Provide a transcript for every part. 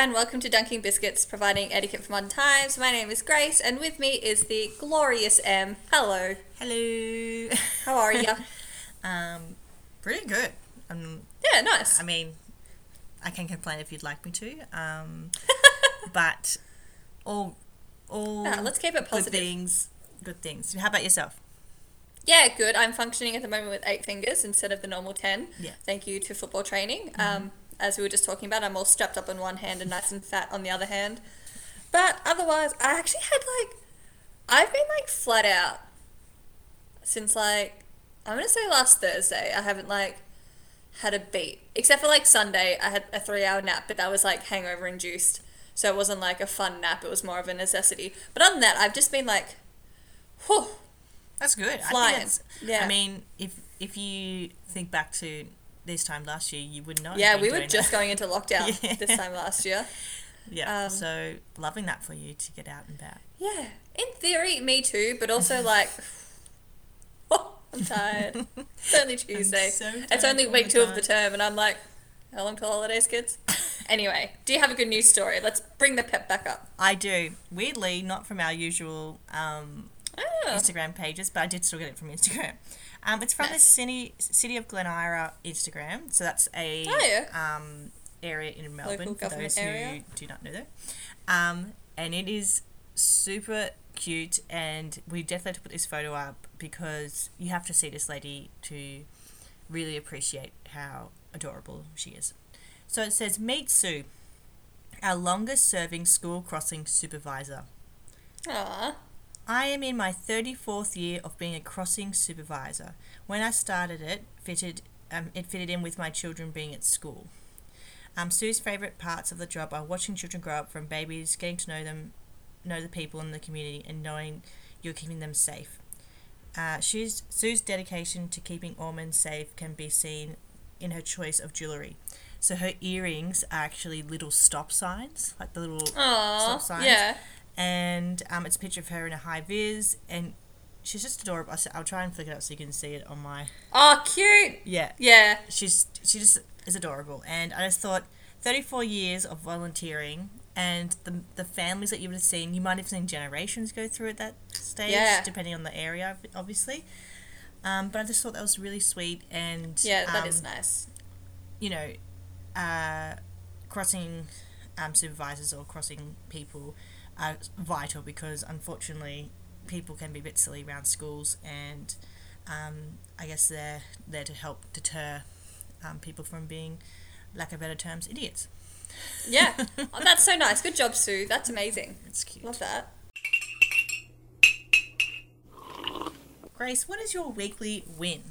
and welcome to Dunking Biscuits, providing etiquette for modern times. My name is Grace, and with me is the glorious Em. Hello. Hello. How are you? um, pretty good. Um, yeah, nice. I mean, I can complain if you'd like me to. Um, but all, all. Ah, let's keep it positive. Good things. Good things. How about yourself? Yeah, good. I'm functioning at the moment with eight fingers instead of the normal ten. Yeah. Thank you to football training. Mm-hmm. Um, as we were just talking about, I'm all strapped up on one hand and nice and fat on the other hand. But otherwise, I actually had like, I've been like flat out since like, I'm gonna say last Thursday. I haven't like had a beat except for like Sunday. I had a three hour nap, but that was like hangover induced. So it wasn't like a fun nap. It was more of a necessity. But other than that, I've just been like, whew, That's good. I Flying. that's, Yeah. I mean, if if you think back to this time last year, you would not. Yeah, we were just that. going into lockdown Yeah. this time last year. Yeah. um, so loving that for you to get out and about. Yeah, in theory, me too, but also like, oh, I'm tired. It's only Tuesday. so it's only week two of the term, and I'm like, how long till holidays, kids? anyway, do you have a good news story? Let's bring the pep back up. I do. Weirdly, not from our usual um, Oh, Instagram pages, but I did still get it from Instagram. Um, it's from the city city of Glen Eira Instagram. So that's a Oh, yeah. um, area in Melbourne Local for those who area. do not know that. Um, and it is super cute, and we definitely have to put this photo up because you have to see this lady to really appreciate how adorable she is. So it says, "Meet Sue, our longest serving school crossing supervisor." Aw. I am in my 34th year of being a crossing supervisor. When I started it, fitted um, it fitted in with my children being at school. Um, Sue's favourite parts of the job are watching children grow up from babies, getting to know them, know the people in the community, and knowing you're keeping them safe. Uh, she's, Sue's dedication to keeping Ormond safe can be seen in her choice of jewellery. So her earrings are actually little stop signs, like the little Aw. Stop signs. Yeah. And um, it's a picture of her in a high vis, and she's just adorable. I'll, try and flick it up so you can see it on my. Oh, cute. Yeah, Yeah. she's she just is adorable, and I just thought, thirty four years of volunteering, and the the families that you would have seen, you might have seen generations go through at that stage, Yeah. depending on the area, obviously. Um, but I just thought that was really sweet, and Yeah, that um, is nice. you know, uh, crossing um, supervisors or crossing people are vital because unfortunately people can be a bit silly around schools and um, I guess they're there to help deter um, people from being, lack of better terms, idiots. Yeah. oh, that's so nice. Good job, Sue. That's amazing. It's cute. Love that. Grace, what is your weekly win?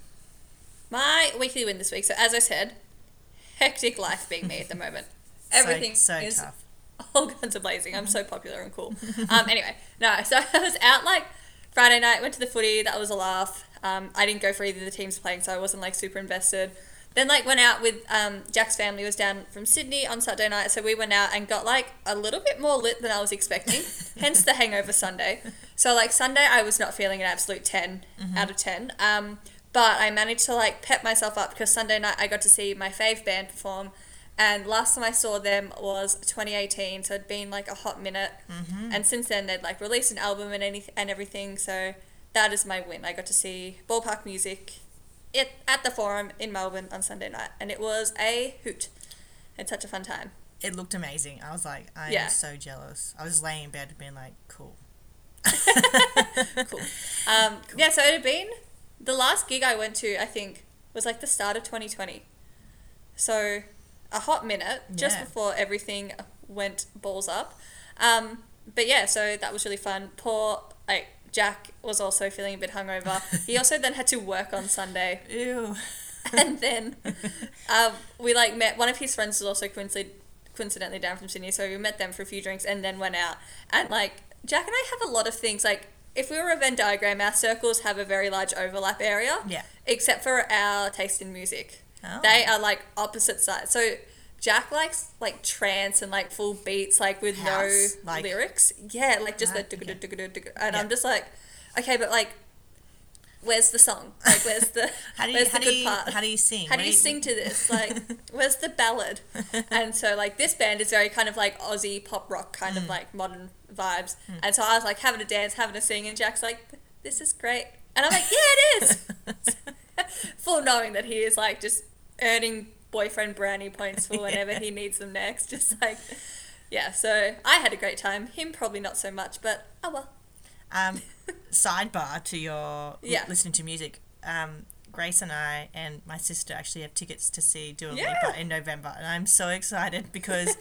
My weekly win this week. So, as I said, hectic life being me at the moment. Everything so, so is tough. all guns are blazing. I'm so popular and cool. Um, anyway, no, so I was out like Friday night, went to the footy. That was a laugh. Um, I didn't go for either of the teams playing, so I wasn't like super invested. Then like went out with um, Jack's family was down from Sydney on Saturday night, so we went out and got like a little bit more lit than I was expecting. hence the hangover Sunday. So like Sunday, I was not feeling an absolute 10 out of ten. Um, but I managed to like pep myself up because Sunday night I got to see my fave band perform. And last time I saw them was 2018, so it'd been like a hot minute. And since then, they'd like released an album and any and everything. So that is my win. I got to see Ball Park Music, it at the Forum in Melbourne on Sunday night, and it was a hoot. It's such a fun time. It looked amazing. I was like, I Yeah. am so jealous. I was laying in bed being like, cool. Cool. Um, Yeah, so it had been the last gig I went to. I think was like the start of 2020. So a hot minute just Yeah. before everything went balls up. Um, but yeah, so that was really fun. Poor like Jack was also feeling a bit hungover. he also then had to work on Sunday, Ew. and then um, we like met one of his friends was also coincidentally coincidentally down from Sydney, so we met them for a few drinks and then went out. And like Jack and I have a lot of things like. If we were a Venn diagram, our circles have a very large overlap area, Yeah. except for our taste in music. Oh. They are like opposite sides. So Jack likes like trance and like full beats, like with House, no like- lyrics. Yeah, like just Right, the okay. dugga dugga. And Yeah. I'm just like, okay, but like where's the song? Like, where's the How do you where's how the do good you part? how do you sing? How do you sing to this? Like, where's the ballad? And so, like, this band is very kind of like Aussie pop rock, kind Mm. of like modern vibes. And so I was like having a dance, having a sing, and Jack's like, "This is great," and I'm like, "Yeah, it is." Full knowing that he is like just earning boyfriend brownie points for whenever he needs them next. Just like, yeah. So I had a great time. Him probably not so much, but oh well. Um, sidebar to your Yeah. listening to music. Um, Grace and I and my sister actually have tickets to see Dua Yeah. Lipa in November, and I'm so excited because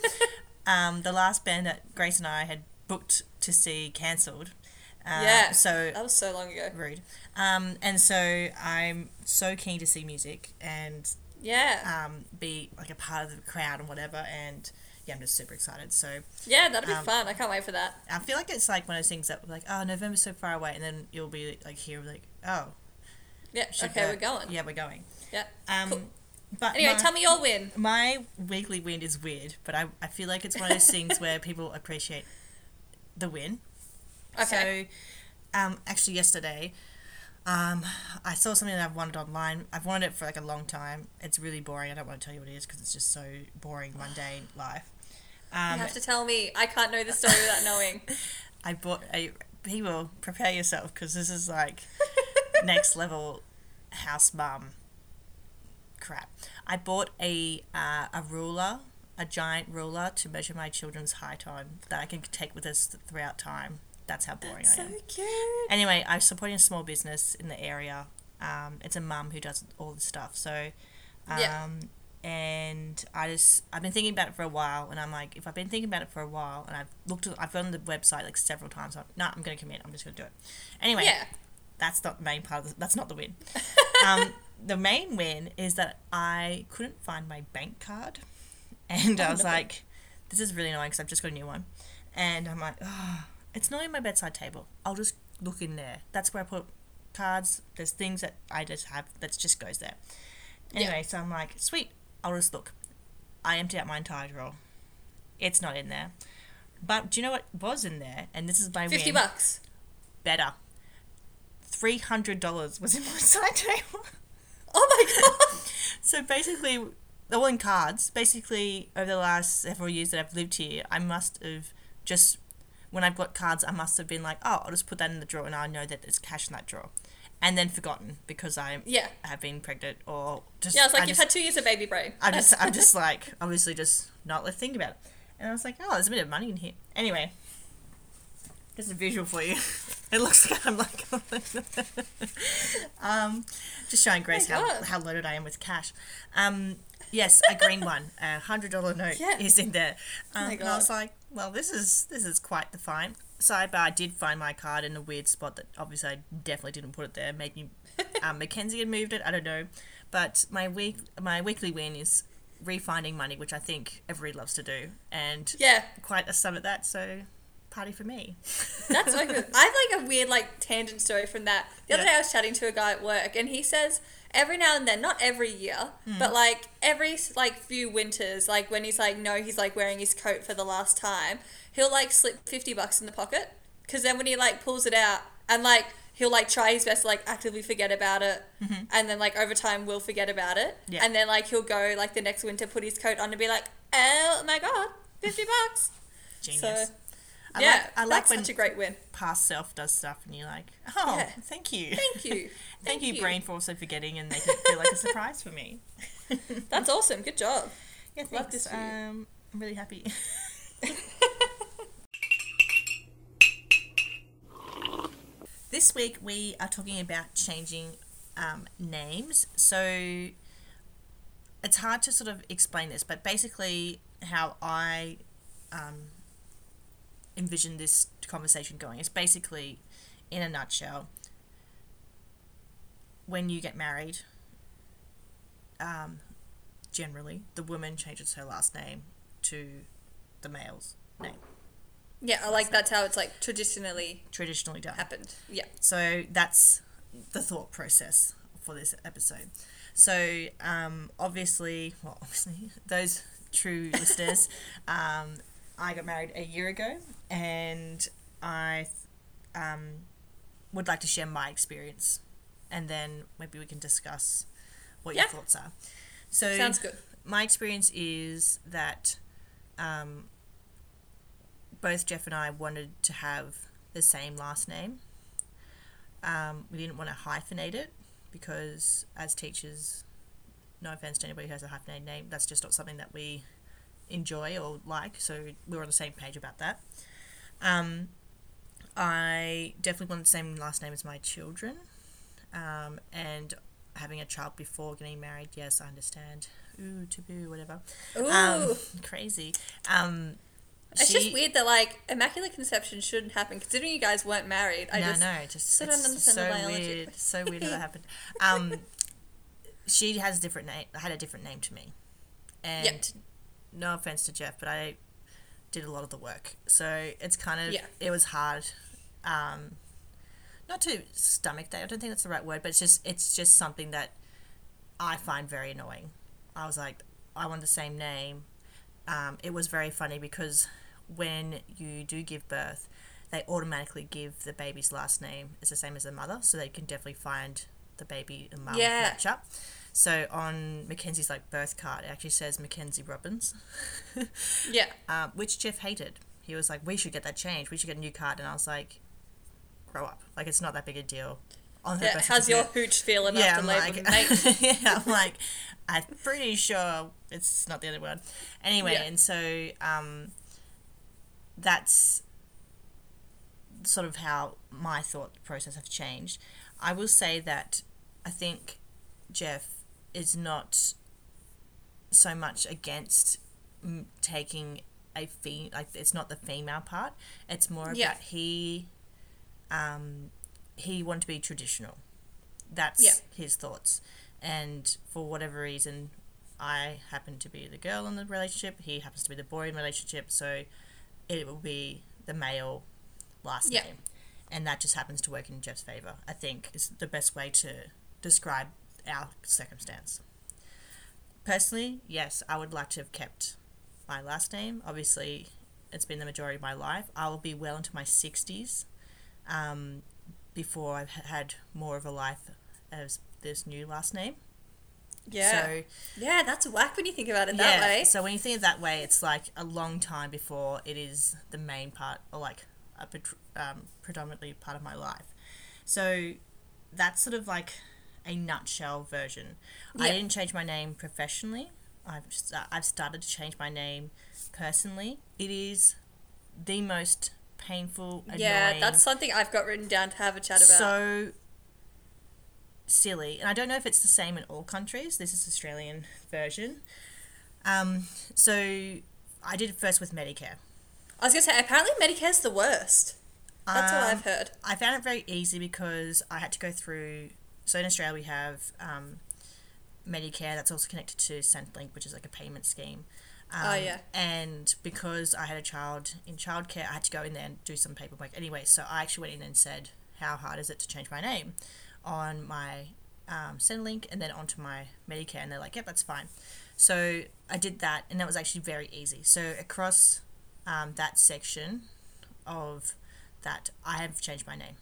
um, the last band that Grace and I had booked to see cancelled. Uh, Yeah. So That was so long ago. rude. Um, and so I'm so keen to see music and Yeah. um, be like a part of the crowd and whatever. And yeah, I'm just super excited. So Yeah, that'll be um, fun. I can't wait for that. I feel like it's like one of those things that like, oh, November's so far away, and then you'll be like here, like, oh, Yeah. okay, go- we're going. Yeah, we're going. Yeah. Um, Cool. but Anyway, my, tell me your win. my weekly win is weird, but I, I feel like it's one of those things where people appreciate the win. Okay. So, um, actually, yesterday, um, I saw something that I've wanted online. I've wanted it for like a long time. It's really boring. I don't want to tell you what it is because it's just so boring, mundane life. you Um, have to tell me. I can't know the story without knowing. I bought a. People, prepare yourself because this is like next level house mum crap. I bought a uh, a ruler, a giant ruler to measure my children's height on that I can take with us throughout time. That's how boring I am. so cute. Anyway, I'm supporting a small business in the area. Um, it's a mum who does all the stuff. So, um, Yeah. and I just I've been thinking about it for a while, and I'm like, if I've been thinking about it for a while, and I've looked, at, I've gone on the website like several times. I'm no, I'm going to commit. I'm just going to do it. Anyway, Yeah. that's not the main part. Of the, that's not the win. um, the main win is that I couldn't find my bank card, and I Oh, was no. like, "This is really annoying because I've just got a new one," and I'm like, "Oh, it's not in my bedside table. I'll just look in there. That's where I put cards. There's things that I just have that just goes there." Yeah. Anyway, so I'm like, "Sweet, I'll just look." I empty out my entire drawer. It's not in there. But do you know what was in there? And this is my Fifty win bucks. better. Three hundred dollars was in my side table. Oh my god. so basically, all in cards. Basically, over the last several years that I've lived here, I must have just when I've got cards, I must have been like, oh, I'll just put that in the drawer, and I know that there's cash in that drawer, and then forgotten because I Yeah. have been pregnant or just Yeah, it's like I you've just, had two years of baby brain. I'm just I'm just like obviously just not like thinking about it, and I was like, oh, there's a bit of money in here. Anyway, just a visual for you. It looks like I'm like, um, just showing Grace my how, how loaded I am with cash. Um, yes, a green one, a hundred dollar note Yeah. is in there. Um, my and I was like, well, this is this is quite the find. Sidebar, I did find my card in a weird spot that obviously I definitely didn't put it there. Maybe um, Mackenzie had moved it. I don't know, but my week my weekly win is refinding money, which I think everybody loves to do, and Yeah, quite a sum at that. So, party for me. that's so good. I have like a weird like tangent story from that. The other Yeah. day I was chatting to a guy at work, and he says every now and then, not every year, Hmm. but like every like few winters, like when he's like no, he's like wearing his coat for the last time, he'll like slip fifty bucks in the pocket, because then when he like pulls it out and like he'll like try his best to like actively forget about it and then like over time will forget about it Mm-hmm. Yeah. and then like he'll go like the next winter put his coat on and be like oh my god 50 bucks Genius. so I yeah like I like when such a great win past self does stuff, and you're like, oh, Yeah. thank you, thank you thank you, brain, for also forgetting and making it feel like a surprise for me. that's awesome good job Yeah, Love this. Um, I'm really happy. this week we are talking about changing um, names. So it's hard to sort of explain this, but basically, how I um, envision this conversation going It's basically, in a nutshell, when you get married, um, generally, the woman changes her last name to the male's name, yeah i like that's how it's like traditionally traditionally done. happened yeah So that's the thought process for this episode. So um, obviously, well, obviously, those true listeners, um, I got married a year ago, and I um, would like to share my experience and then maybe we can discuss what Yeah. your thoughts are. So Sounds good. my experience is that um, both Jeff and I wanted to have the same last name. Um, we didn't want to hyphenate it because, as teachers, no offense to anybody who has a hyphenated name, that's just not something that we enjoy or like. So we were on the same page about that. Um, I definitely want the same last name as my children. Um, and having a child before getting married, yes, I understand. Ooh, taboo, whatever. Ooh. Um, crazy. Um, it's she- just weird that like immaculate conception shouldn't happen considering you guys weren't married. I no, just no, just don't it's understand so the biology. weird. So weird how that happened. Um, she has a different name. Had a different name to me, and Yeah. No offense to Jeff, but I did a lot of the work. So it's kind of Yeah. it was hard. Um, not to stomach that. I don't think that's the right word, but it's just it's just something that I find very annoying. I was like, I want the same name. Um, it was very funny because when you do give birth, they automatically give the baby's last name is the same as the mother, so they can definitely find the baby and mum Yeah. match up. So on Mackenzie's like birth card, it actually says Mackenzie Robbins, yeah. um, which Jeff hated. He was like, "We should get that changed. We should get a new card." And I was like, "Grow up! Like it's not that big a deal." On her yeah. How's your hooch feeling yeah, after I'm labor, like, yeah, I'm like, I'm pretty sure it's not the other word. Anyway, Yeah. and so um, that's sort of how my thought process have changed. I will say that I think Jeff is not so much against taking a fee like it's not the female part. It's more Yeah. about he um, he wanted to be traditional. That's Yeah. his thoughts. And for whatever reason, I happen to be the girl in the relationship. He happens to be the boy in the relationship. So it will be the male last Yeah. name. And that just happens to work in Jeff's favor, I think, is the best way to describe our circumstance. Personally, yes, I would like to have kept my last name. Obviously, it's been the majority of my life. I will be well into my 60s um, before I've had more of a life as this new last name. Yeah. So, yeah, that's whack when you think about it that way. so when you think of that way, it's like a long time before it is the main part, or like a um, predominantly part of my life. So that's sort of like a nutshell version. I didn't change my name professionally. I've just, I've started to change my name personally. It is the most painful, Yeah, that's something I've got written down to have a chat about. so silly. And I don't know if it's the same in all countries. This is Australian version. Um, so I did it first with Medicare. I was gonna say apparently Medicare's the worst. That's what Um, I've heard. I found it very easy because I had to go through. So in Australia we have um, Medicare that's also connected to Centrelink, which is like a payment scheme. Um, Oh, yeah. And because I had a child in childcare, I had to go in there and do some paperwork anyway. So I actually went in and said, "How hard is it to change my name?" on my um, Centrelink and then onto my Medicare, and they're like, "Yep, that's fine." So I did that, and that was actually very easy. So across um, that section of that, I have changed my name.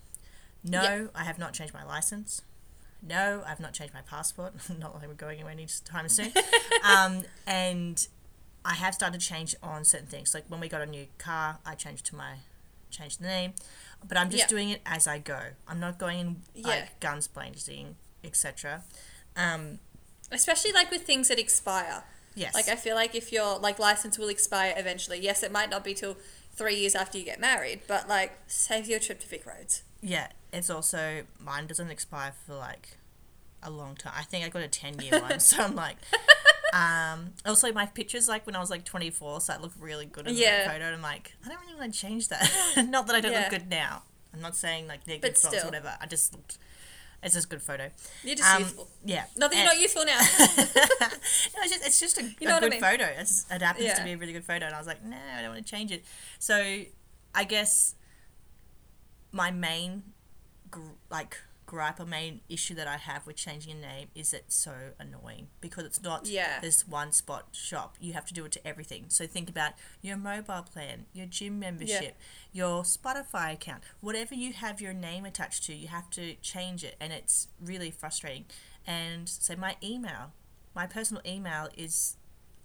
No, Yeah. I have not changed my license. No, I've not changed my passport. not like we're going anywhere anytime soon. um, and I have started to change on certain things. Like when we got a new car, I changed to my changed the name, but I'm just Yeah. doing it as I go. I'm not going in Yeah. like guns blazing, etc. Um, Especially like with things that expire. yes, Like I feel like if your like license will expire eventually. Yes, it might not be till three years after you get married, but like save your trip to VicRoads. Yeah. It's also mine doesn't expire for like a long time. I think I got a ten year one, so I'm like. Um, also, my pictures like when I was like 24, so I look really good in Yeah. that photo. And I'm like, I don't really want to change that. not that I don't Yeah. look good now. I'm not saying like negative But thoughts or whatever. I just looked. It's just a good photo. You're just Um, youthful. Yeah. Not that you're And- not youthful now. no, it's just, it's just a, You know a what I good mean? photo. It's, it happens Yeah. to be a really good photo, and I was like, no, I don't want to change it. So, I guess my main gr- like gripe or main issue that I have with changing a name is it's so annoying because it's not Yeah. this one spot shop. You have to do it to everything. So think about your mobile plan, your gym membership, your Spotify account, whatever you have your name attached to, you have to change it, and it's really frustrating. And so my email, my personal email is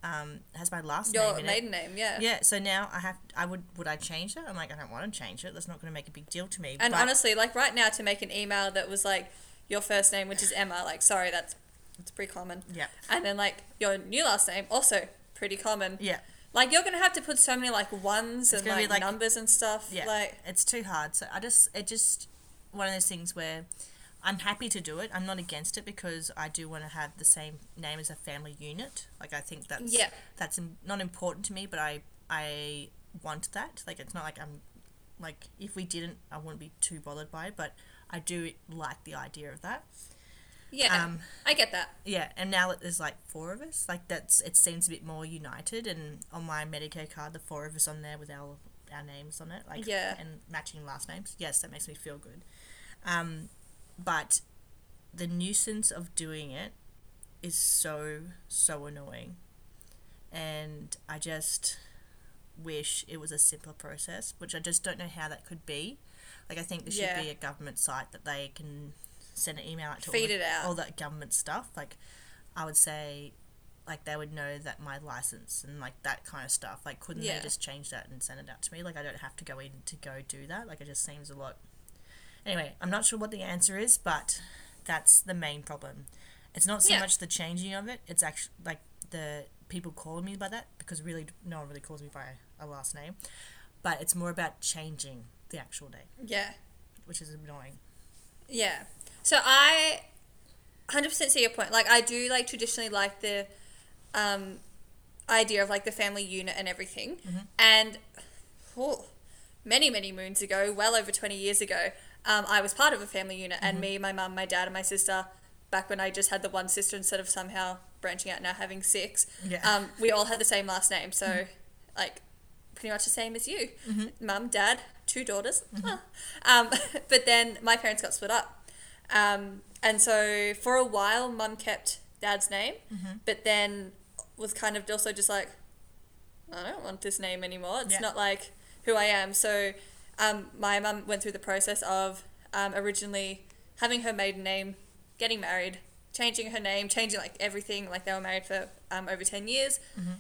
um, has my last Your name it. maiden name, yeah. Yeah, so now I have. I would. Would I change it? I'm like, I don't want to change it. That's not going to make a big deal to me. And but- honestly, like right now, to make an email that was like your first name, which is Emma, like sorry, that's it's pretty common. yeah, And then like your new last name, also pretty common. yeah, Like you're gonna have to put so many like ones and like, like- numbers and stuff. yeah. Like it's too hard. So I just. It just one of those things where. I'm happy to do it. I'm not against it because I do want to have the same name as a family unit. Like I think that's Yeah. that's not important to me, but I I want that. Like it's not like I'm like if we didn't, I wouldn't be too bothered by it. But I do like the idea of that. yeah, Um, I get that. Yeah, and now that there's like four of us, like that's it seems a bit more united. And on my Medicare card, the four of us on there with our our names on it, like Yeah. and matching last names. Yes, that makes me feel good. Um, but the nuisance of doing it is so so annoying, and I just wish it was a simpler process, which I just don't know how that could be. Like I think there should Yeah. be a government site that they can send an email out to all Feed the- it out. all that government stuff. Like I would say like they would know that my license and like that kind of stuff. Like couldn't Yeah. they just change that and send it out to me? Like I don't have to go in to go do that. Like it just seems a lot Anyway, I'm not sure what the answer is, but that's the main problem. It's not so Yeah. much the changing of it, it's actually like the people calling me by that because really no one really calls me by a last name. But it's more about changing the actual name, Yeah, which is annoying. yeah. So I, hundred percent see your point. Like I do like traditionally like the, um, idea of like the family unit and everything, Mhm. and, oh, many many moons ago, well over twenty years ago, um, I was part of a family unit, and me, my mum, my dad, and my sister. Back when I just had the one sister instead of somehow branching out now having six, Yeah. um, we all had the same last name. So, like, pretty much the same as you. Mum, dad, two daughters. Ah. Um, but then my parents got split up. Um, and so for a while, mum kept dad's name, Mm-hmm. but then was kind of also just like, I don't want this name anymore. It's Yeah. not like who I am. So um, my mum went through the process of um, originally having her maiden name, getting married, changing her name, changing like everything. Like they were married for um, over 10 years.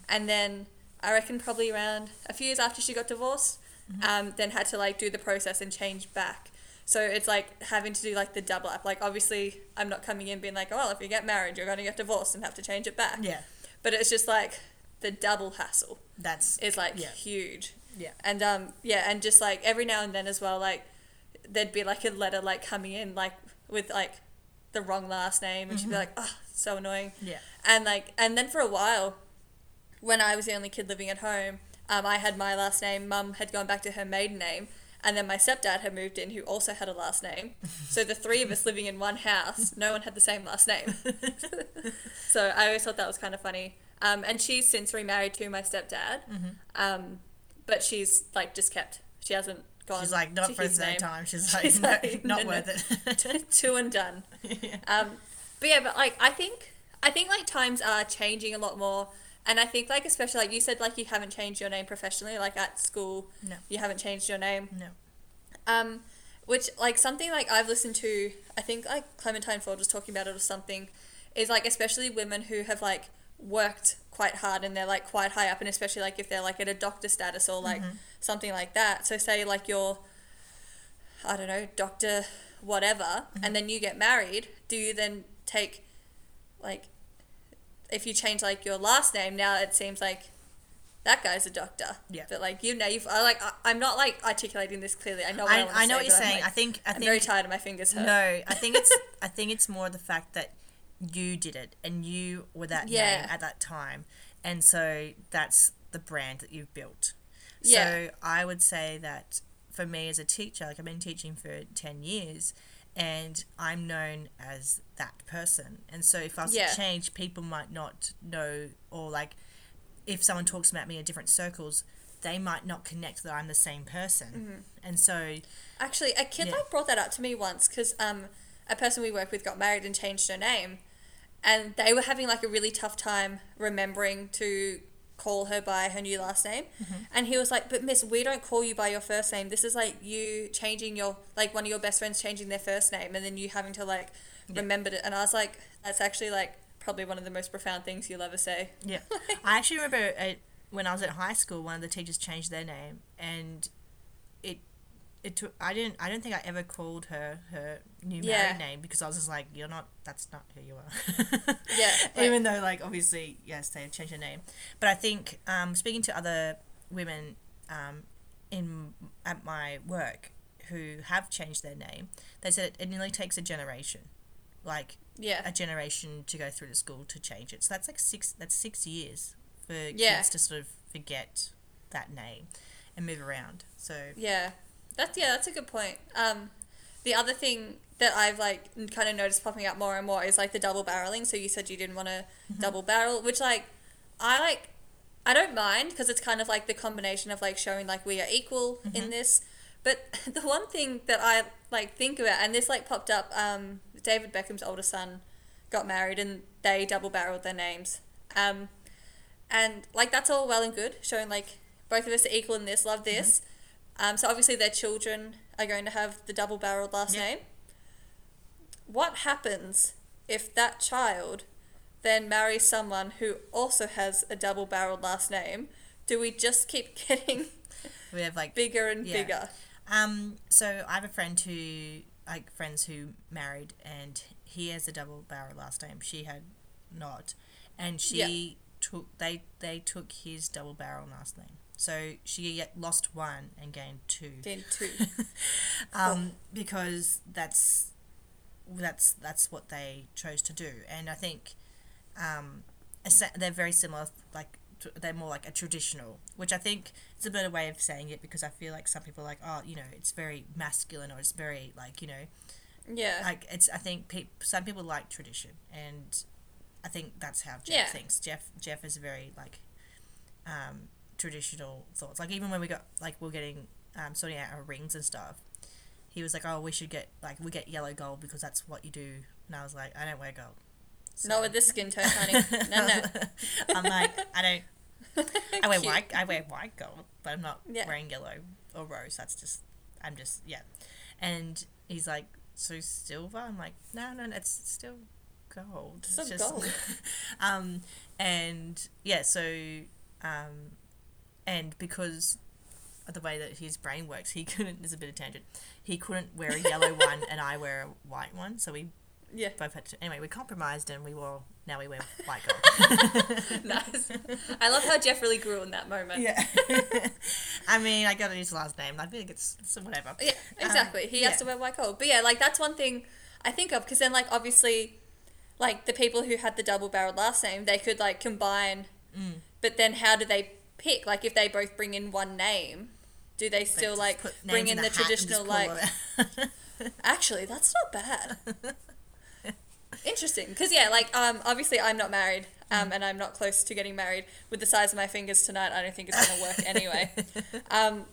And then I reckon probably around a few years after she got divorced, um, then had to like do the process and change back. So it's like having to do like the double up. Like obviously, I'm not coming in being like, oh, well, if you get married, you're going to get divorced and have to change it back. Yeah. But it's just like the double hassle That's is like Yeah. huge. Yeah. And um yeah, and just like every now and then as well, like there'd be like a letter like coming in like with like the wrong last name, and she'd be like, oh, so annoying. Yeah. And like, and then for a while, when I was the only kid living at home, um, I had my last name. Mum had gone back to her maiden name, and then my stepdad had moved in, who also had a last name. so the three of us living in one house, no one had the same last name. so I always thought that was kind of funny. Um, and she's since remarried to my stepdad, Mm-hmm. um, but she's like just kept. She hasn't gone. She's like, not for his the name. time. She's like, She's no, like, not no, worth no. it. Two and done. yeah. Um, but yeah, but like I think I think like times are changing a lot more, and I think like especially like you said like you haven't changed your name professionally like at school No. you haven't changed your name. No. Um, which like something like I've listened to I think like Clementine Ford was talking about it or something, is like especially women who have like worked quite hard and they're like quite high up and especially like if they're like at a doctor status or like mm-hmm. something like that. So say like you're I don't know, doctor whatever, and mm-hmm. then you get married, do you then take like if you change like your last name now it seems like that guy's a doctor. Yeah. But like you know, you've I like I, I'm not like articulating this clearly. I know what I, I, I know say, what you're saying. like, I think I I'm think very tired of my fingers hurt. No, I think it's I think it's more the fact that you did it and you were that Yeah. name at that time, and so that's the brand that you've built. Yeah. So I would say that for me as a teacher, like I've been teaching for ten years, and I'm known as that person, and so if I was Yeah. to change, people might not know, or like if someone talks about me in different circles. They might not connect that I'm the same person, Mm-hmm. and so Actually, a kid Yeah. like brought that up to me once because um, a person we work with got married and changed her name, and they were having like a really tough time remembering to call her by her new last name. Mm-hmm. And he was like, "But miss, we don't call you by your first name. This is like you changing your like one of your best friends changing their first name and then you having to like Yeah. remember it." And I was like, "That's actually like probably one of the most profound things you'll ever say." Yeah. I actually remember uh when I was at high school, one of the teachers changed their name, and it it took. I didn't. I don't think I ever called her her new Yeah. married name because I was just like, "You're not. That's not who you are." Yeah, like- Even though, like, obviously, yes, they have changed their name, but I think um, speaking to other women um, in at my work who have changed their name, they said it nearly takes a generation, like Yeah. a generation to go through the school to change it. So that's like six. That's six years for Yeah. kids to sort of forget that name and move around. So Yeah, that's yeah, that's a good point. Um, the other thing that I've like kind of noticed popping up more and more is like the double barreling. So you said you didn't want to double barrel, which like I like. I don't mind because it's kind of like the combination of like showing like we are equal in this. But the one thing that I like think about, and this like popped up, um, David Beckham's older son got married and they double barreled their names. Um, and like that's all well and good, showing like both of us are equal in this, love this. Um, so obviously their children are going to have the double barreled last name. What happens if that child then marries someone who also has a double barreled last name? Do we just keep getting we have like bigger and Yeah. bigger? Um, so I have a friend who, like, friends who married, and he has a double barrel last name. She had not, and she took they they took his double barrel last name. So she lost one and gained two. Then two. um, because that's that's that's what they chose to do, and I think um, they're very similar. Like they're more like a traditional, which I think is a better way of saying it because I feel like some people are like, oh, you know, it's very masculine or it's very like you know, Yeah. like it's. I think peop some people like tradition, and I think that's how Jeff Yeah. thinks. Jeff Jeff is very like um, traditional thoughts. Like even when we got like we're getting um, sorting out our rings and stuff, he was like, "Oh, we should get like we get yellow gold because that's what you do." And I was like, "I don't wear gold." Not with this skin tone, honey. No, no. I'm like, I don't. I wear Cute. white. I wear white gold, but I'm not Yeah. wearing yellow or rose. That's just. I'm just yeah. And he's like, "So silver?" I'm like, "No, no, no it's still gold. It's Still gold. um, and yeah, so um, and because of the way that his brain works, he couldn't. There's a bit of tangent. He couldn't wear a yellow one, and I wear a white one. So we Yeah. both had to. Anyway, we compromised, and we wore. Now we wear white gold. nice. I love how Jeff really grew in that moment. yeah. I mean, I got his last name. I think it's, it's whatever. Yeah, exactly. he has yeah. to wear white gold. But yeah, like that's one thing I think of because then like obviously, like the people who had the double barreled last name, they could like combine. Mm. But then how do they pick? Like if they both bring in one name, do they still Just like bring in the a hat and just traditional like? Actually, that's not bad. Interesting, because yeah, like um, obviously I'm not married, um, Mm. and I'm not close to getting married. With the size of my fingers tonight, I don't think it's gonna work anyway. Um,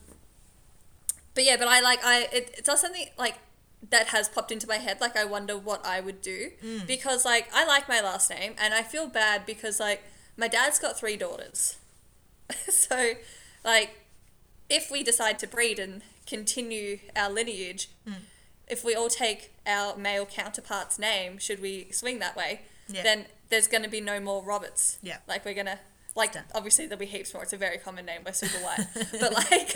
but yeah, but I like I it, it's also something like that has popped into my head. Like I wonder what I would do Mm. because like I like my last name, and I feel bad because like my dad's got three daughters, so like if we decide to breed and continue our lineage, Mm. if we all take our male counterpart's name, should we swing that way, Yeah. then there's going to be no more Roberts. Yeah. Like we're gonna like Done. obviously there'll be heaps more. It's a very common name. We're super white, but like,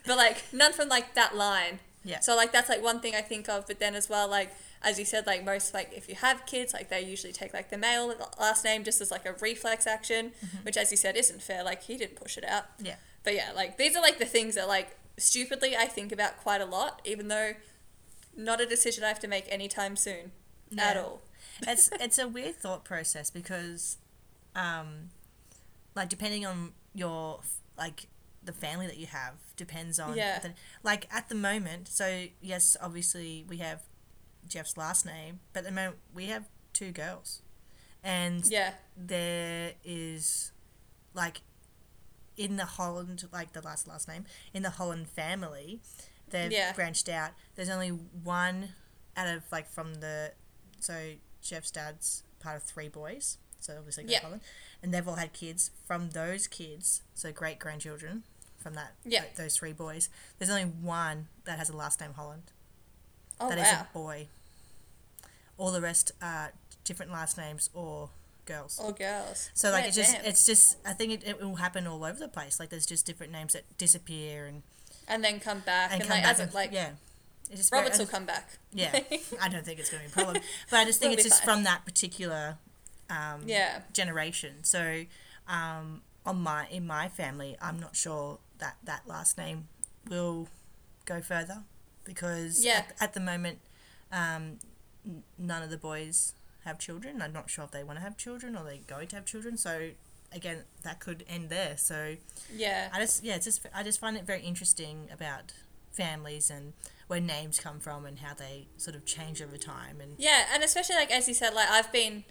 but like none from like that line. Yeah. So like that's like one thing I think of. But then as well, like as you said, like most like if you have kids, like they usually take like the male last name just as like a reflex action, which as you said isn't fair. Like he didn't push it out. yeah. But yeah, like these are like the things that like stupidly I think about quite a lot, even though not a decision I have to make anytime soon at all. it's it's a weird thought process because, um, like depending on your like the family that you have depends on Yeah. the, like at the moment. So yes, obviously we have Jeff's last name, but at the moment we have two girls, and Yeah. there is like in the Holland like the last last name in the Holland family they've Yeah. branched out there's only one out of like from the so Jeff's dad's part of three boys, so obviously Yeah. grandfather, and they've all had kids. From those kids, so great grandchildren from that Yeah. th- those three boys. There's only one that has a last name Holland. Oh That is wow. a boy. All the rest are different last names or girls. Or girls. So like Yeah, it's just damn. it's just I think it, it will happen all over the place. Like there's just different names that disappear and and then come back and and, come like back as and, it like yeah. It's just Roberts very, will come back. yeah. I don't think it's going to be a problem, but I just think It'll it's just fine. from that particular um, Yeah. generation. So um, on my in my family, I'm not sure that that last name will go further because Yeah. at, at the moment, um, none of the boys have children. I'm not sure if they want to have children or they're going to have children. So again, that could end there. So Yeah. I just yeah, it's just I just find it very interesting about families and where names come from and how they sort of change over time and Yeah, and especially like as you said, like I've been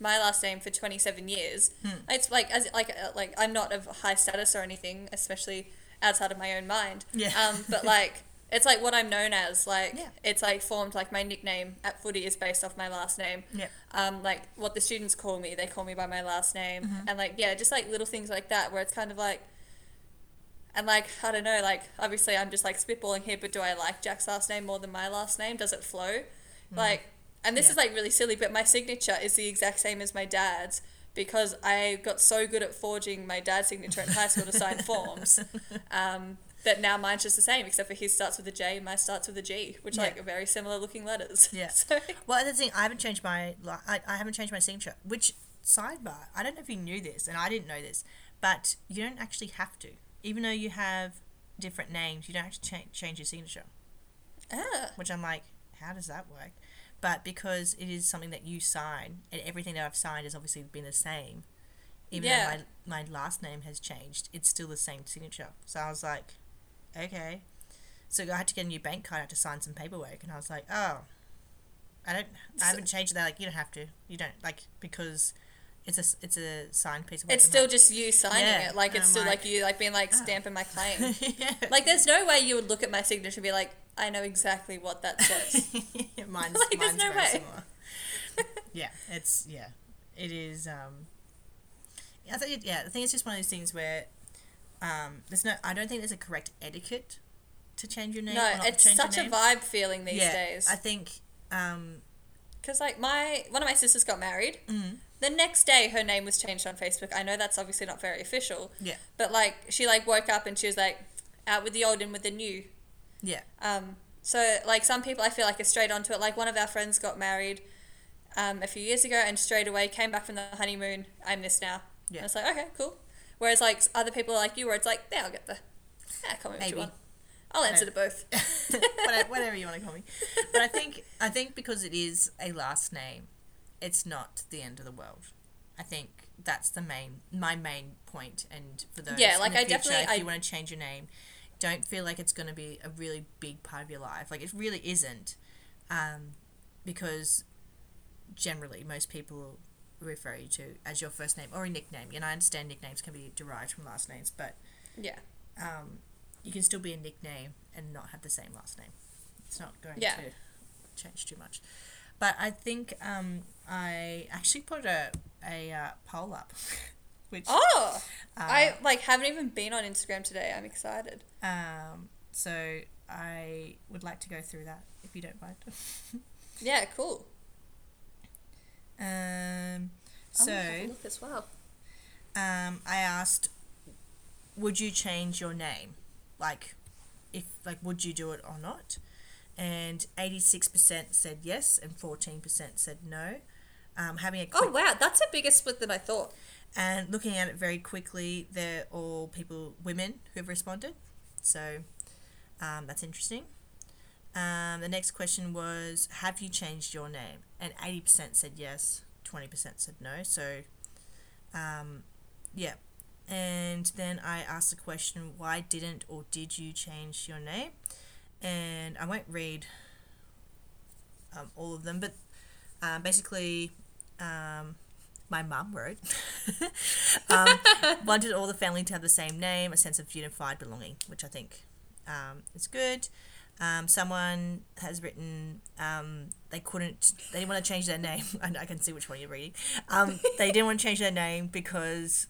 my last name for twenty seven years. Hmm. It's like as like uh, like I'm not of high status or anything, especially outside of my own mind. Yeah. Um, but like it's like what I'm known as. Like Yeah. it's like formed like my nickname at footy is based off my last name. yeah Um, like what the students call me, they call me by my last name, Mm-hmm. and like yeah, just like little things like that where it's kind of like. And like I don't know, like obviously I'm just like spitballing here, but do I like Jack's last name more than my last name? Does it flow? Like, and this Mm. Yeah. is like really silly, but my signature is the exact same as my dad's because I got so good at forging my dad's signature in high school to sign forms. Um, that now mine's just the same, except for his starts with a J and mine starts with a G, which Yeah. like are very similar looking letters. Yeah. so, Well, the thing I haven't changed my I, I haven't changed my signature. Which sidebar? I don't know if you knew this, and I didn't know this, but you don't actually have to. Even though you have different names, you don't have to cha- change your signature. ah, Which I'm like, how does that work? But because it is something that you sign, and everything that I've signed has obviously been the same, even Yeah. though my my last name has changed, it's still the same signature. So I was like, okay. So I had to get a new bank card. I had to sign some paperwork, and I was like, oh, I don't. I haven't changed that. Like you don't have to. You don't like because it's a it's a signed piece of work. it's still like, just you signing Yeah, it. Like and it's I'm still like, like, you like being like oh. stamping my claim. yeah. like there's no way you would look at my signature and be like, I know exactly what that says. mine's Like, mine's no very way. similar. yeah, it's yeah, it is. Um, I think it, yeah, I think it's just one of those things where um, there's no. I don't think there's a correct etiquette to change your name. no, it's such a vibe feeling these yeah, days. I think. Um, Because like my one of my sisters got married. mm, The next day, her name was changed on Facebook. I know that's obviously not very official, yeah, but like she like woke up and she was like, out with the old and with the new. yeah, Um, so like some people I feel like are straight onto it. Like one of our friends got married um, a few years ago and straight away came back from the honeymoon. I'm this now. Yeah. And it's like okay, cool. Whereas like other people are like you, where it's like yeah, I'll get the yeah, call me what Maybe. you want. I'll answer to both. whatever, whatever you want to call me. But I think I think because it is a last name, it's not the end of the world. I think that's the main my main point. And for those Yeah, in the I future, definitely- if I- you want to change your name, don't feel like it's going to be a really big part of your life. Like it really isn't, um, because generally most people refer you to as your first name or a nickname. And I understand nicknames can be derived from last names, but Yeah. um, you can still be a nickname and not have the same last name. It's not going Yeah. to change too much. But I think um, I actually put a a uh, poll up, which Oh, uh, I like haven't even been on Instagram today. I'm excited. um, so I would like to go through that if you don't mind. Yeah, cool. Um, I'm have a so look as well. um, I asked, would you change your name? Like, if like, would you do it or not? And eighty six percent said yes, and fourteen percent said no. Um, having a Oh wow, that's a bigger split than I thought. and looking at it very quickly, they're all people, women who have responded. So um, that's interesting. Um, the next question was, have you changed your name? And eighty percent said yes, twenty percent said no. So, um, yeah. And then I asked the question, why didn't or did you change your name? And I won't read um, all of them, but um, basically, um, my mum wrote, um, wanted all the family to have the same name, a sense of unified belonging, which I think um, is good. Um, someone has written um, they couldn't they didn't want to change their name. I, can see which one you're reading. Um, they didn't want to change their name because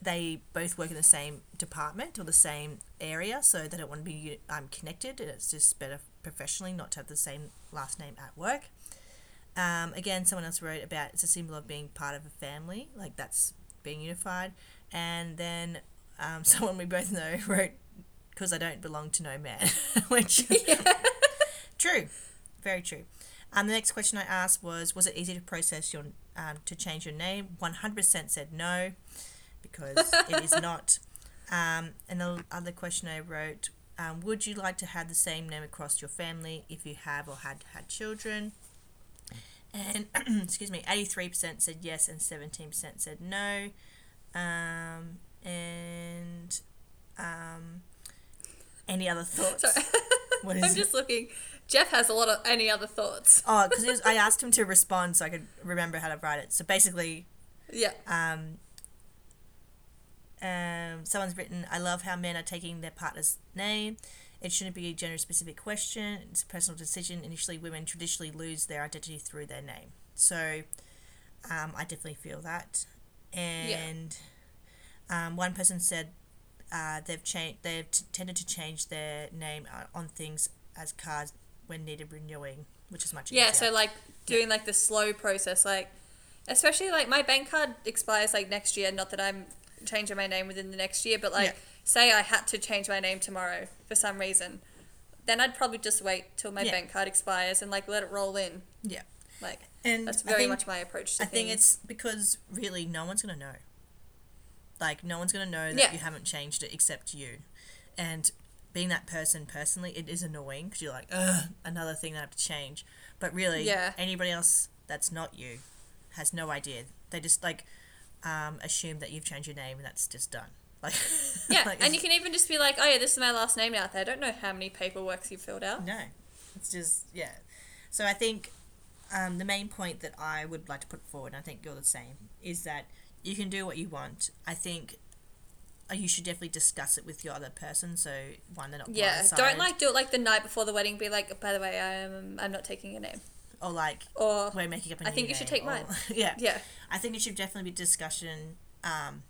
they both work in the same department or the same area, so they don't want to be um, connected. And it's just better professionally not to have the same last name at work. Um, again, someone else wrote about it's a symbol of being part of a family, like that's being unified. And then um, someone we both know wrote because I don't belong to no man, which true, very true. Um, the next question I asked was, was it easy to process your um, to change your name? One hundred percent said no, because it is not. Um, and the other question I wrote, um, would you like to have the same name across your family if you have or had had children? And excuse me, eighty three percent said yes, and seventeen percent said no. Um, and um, any other thoughts? Sorry. What I'm is it? just looking. Jeff has a lot of any other thoughts. Oh, because I asked him to respond so I could remember how to write it. So basically, Yeah. um, um, someone's written, I love how men are taking their partner's name. It shouldn't be a gender specific question. It's a personal decision. Initially, women traditionally lose their identity through their name. So um, I definitely feel that. And um, one person said uh, they've changed. They've t- tended to change their name uh, on things as cards when needed renewing, which is much easier. Yeah, so like doing like the slow process, like especially like my bank card expires like next year. Not that I'm changing my name within the next year, but like Yeah. say I had to change my name tomorrow for some reason, then I'd probably just wait till my Yeah. bank card expires and like let it roll in. yeah. Like And that's very think- much my approach to I think it's because really no one's gonna know. Like no one's gonna know that Yeah. you haven't changed it except you, and being that person personally, it is annoying because you're like, ugh, another thing that I have to change. But really, Yeah. anybody else that's not you has no idea. They just like um, assume that you've changed your name and that's just done. Like yeah, like, and you can even just be like, oh yeah, this is my last name out there. I don't know how many paperworks you've filled out. No, it's just yeah. So I think um, the main point that I would like to put forward, and I think you're the same, is that you can do what you want. I think uh, you should definitely discuss it with your other person. So one, they're not Yeah, don't like do it like the night before the wedding. Be like, by the way, I'm I'm not taking your name. or like Or we're making up a I think you should take mine. yeah, yeah, I think it should definitely be discussion um,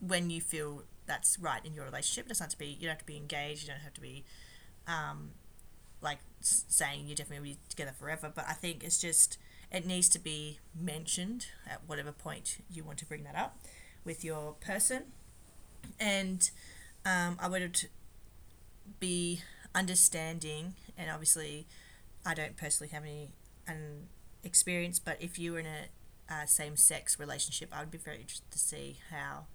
when you feel that's right in your relationship. It doesn't have to be. You don't have to be engaged. You don't have to be um, like saying you're definitely be together forever. But I think it's just it needs to be mentioned at whatever point you want to bring that up with your person, and um, I would be understanding. And obviously, I don't personally have any experience, but if you were in a uh, same sex relationship, I would be very interested to see how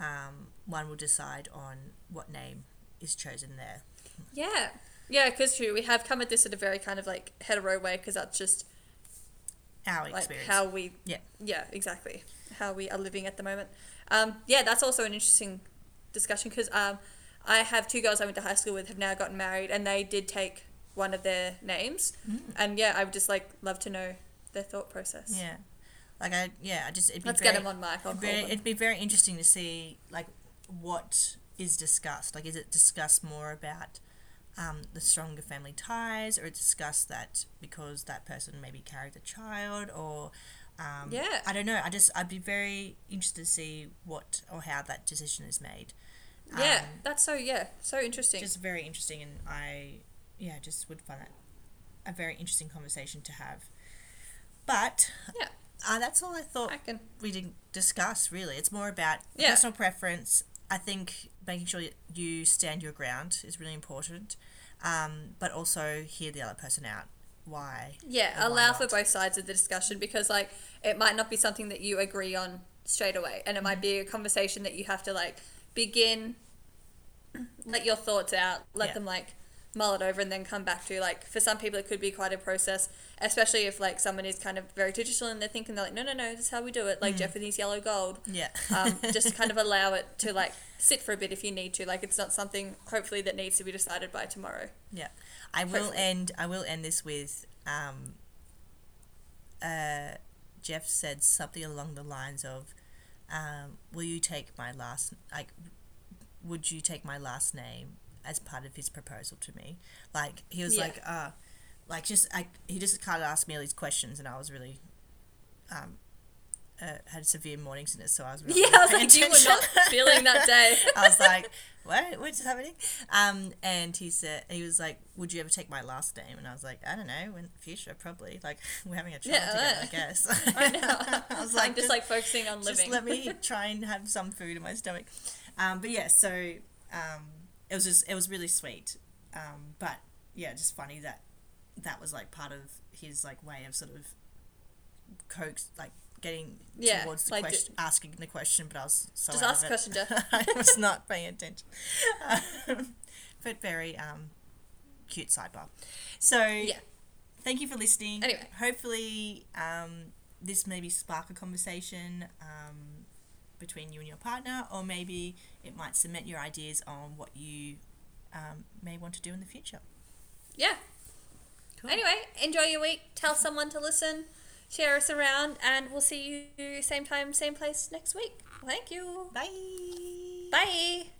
um, one will decide on what name is chosen there. yeah, yeah. Because true, we have come at this in a very kind of like hetero way because that's just Our like experience. how we Yeah. yeah exactly how we are living at the moment. Um, yeah, that's also an interesting discussion because um, I have two girls I went to high school with have now gotten married and they did take one of their names, Mm. and yeah, I would just like love to know their thought process. Yeah. Like I yeah, I just it'd be Let's very, get them on mic. Very, them. it'd be very interesting to see like what is discussed. Like is it discussed more about um, the stronger family ties, or it's discussed that because that person maybe carried a child, or um, Yeah. I don't know. I just I'd be very interested to see what or how that decision is made. yeah, Um, that's so yeah, so interesting. just very interesting, and I yeah just would find that a very interesting conversation to have. But Yeah. uh, that's all I thought I can we didn't discuss really. It's more about Yeah. personal preference. I think making sure you stand your ground is really important, um, but also hear the other person out. Why? Yeah, why allow for both sides of the discussion because like it might not be something that you agree on straight away and it might be a conversation that you have to like begin let your thoughts out, let Yeah. them like mull it over and then come back to like for some people it could be quite a process, especially if like someone is kind of very traditional and they're thinking they're like, No no no, this is how we do it, like Jeff with his yellow gold. Yeah. Um, just kind of allow it to like sit for a bit if you need to. Like it's not something hopefully that needs to be decided by tomorrow. Yeah, I will Hopefully. end. I will end this with. Um, uh, Jeff said something along the lines of, um, "Will you take my last like? Would you take my last name as part of his proposal to me. Like he was Yeah. like, uh, like just I, he just kind of asked me all these questions, and I was really, um, uh, had severe morning sickness, so I was really Yeah, I was like, you were attention. not feeling that day. I was like, what? What's happening? Um, and he said, he was like, would you ever take my last name? And I was like, I don't know, in the future, probably. Like, we're having a child Yeah, together, I guess. I know. I was like, I'm like, just, like focusing on living. just let me try and have some food in my stomach. Um, but yeah, so um, it was just, it was really sweet. Um, but yeah, just funny that that was like part of his like way of sort of coax, like getting Yeah, towards the like question, asking the question. But I was so Just ask the question, Jeff. I was not paying attention. Um, but very um, cute sidebar. So Yeah. thank you for listening. Anyway. hopefully um, this maybe spark a conversation um, between you and your partner, or maybe it might cement your ideas on what you um, may want to do in the future. Yeah. Cool. Anyway, enjoy your week. Tell someone to listen. Share us around, and we'll see you same time, same place next week. Thank you. Bye. Bye.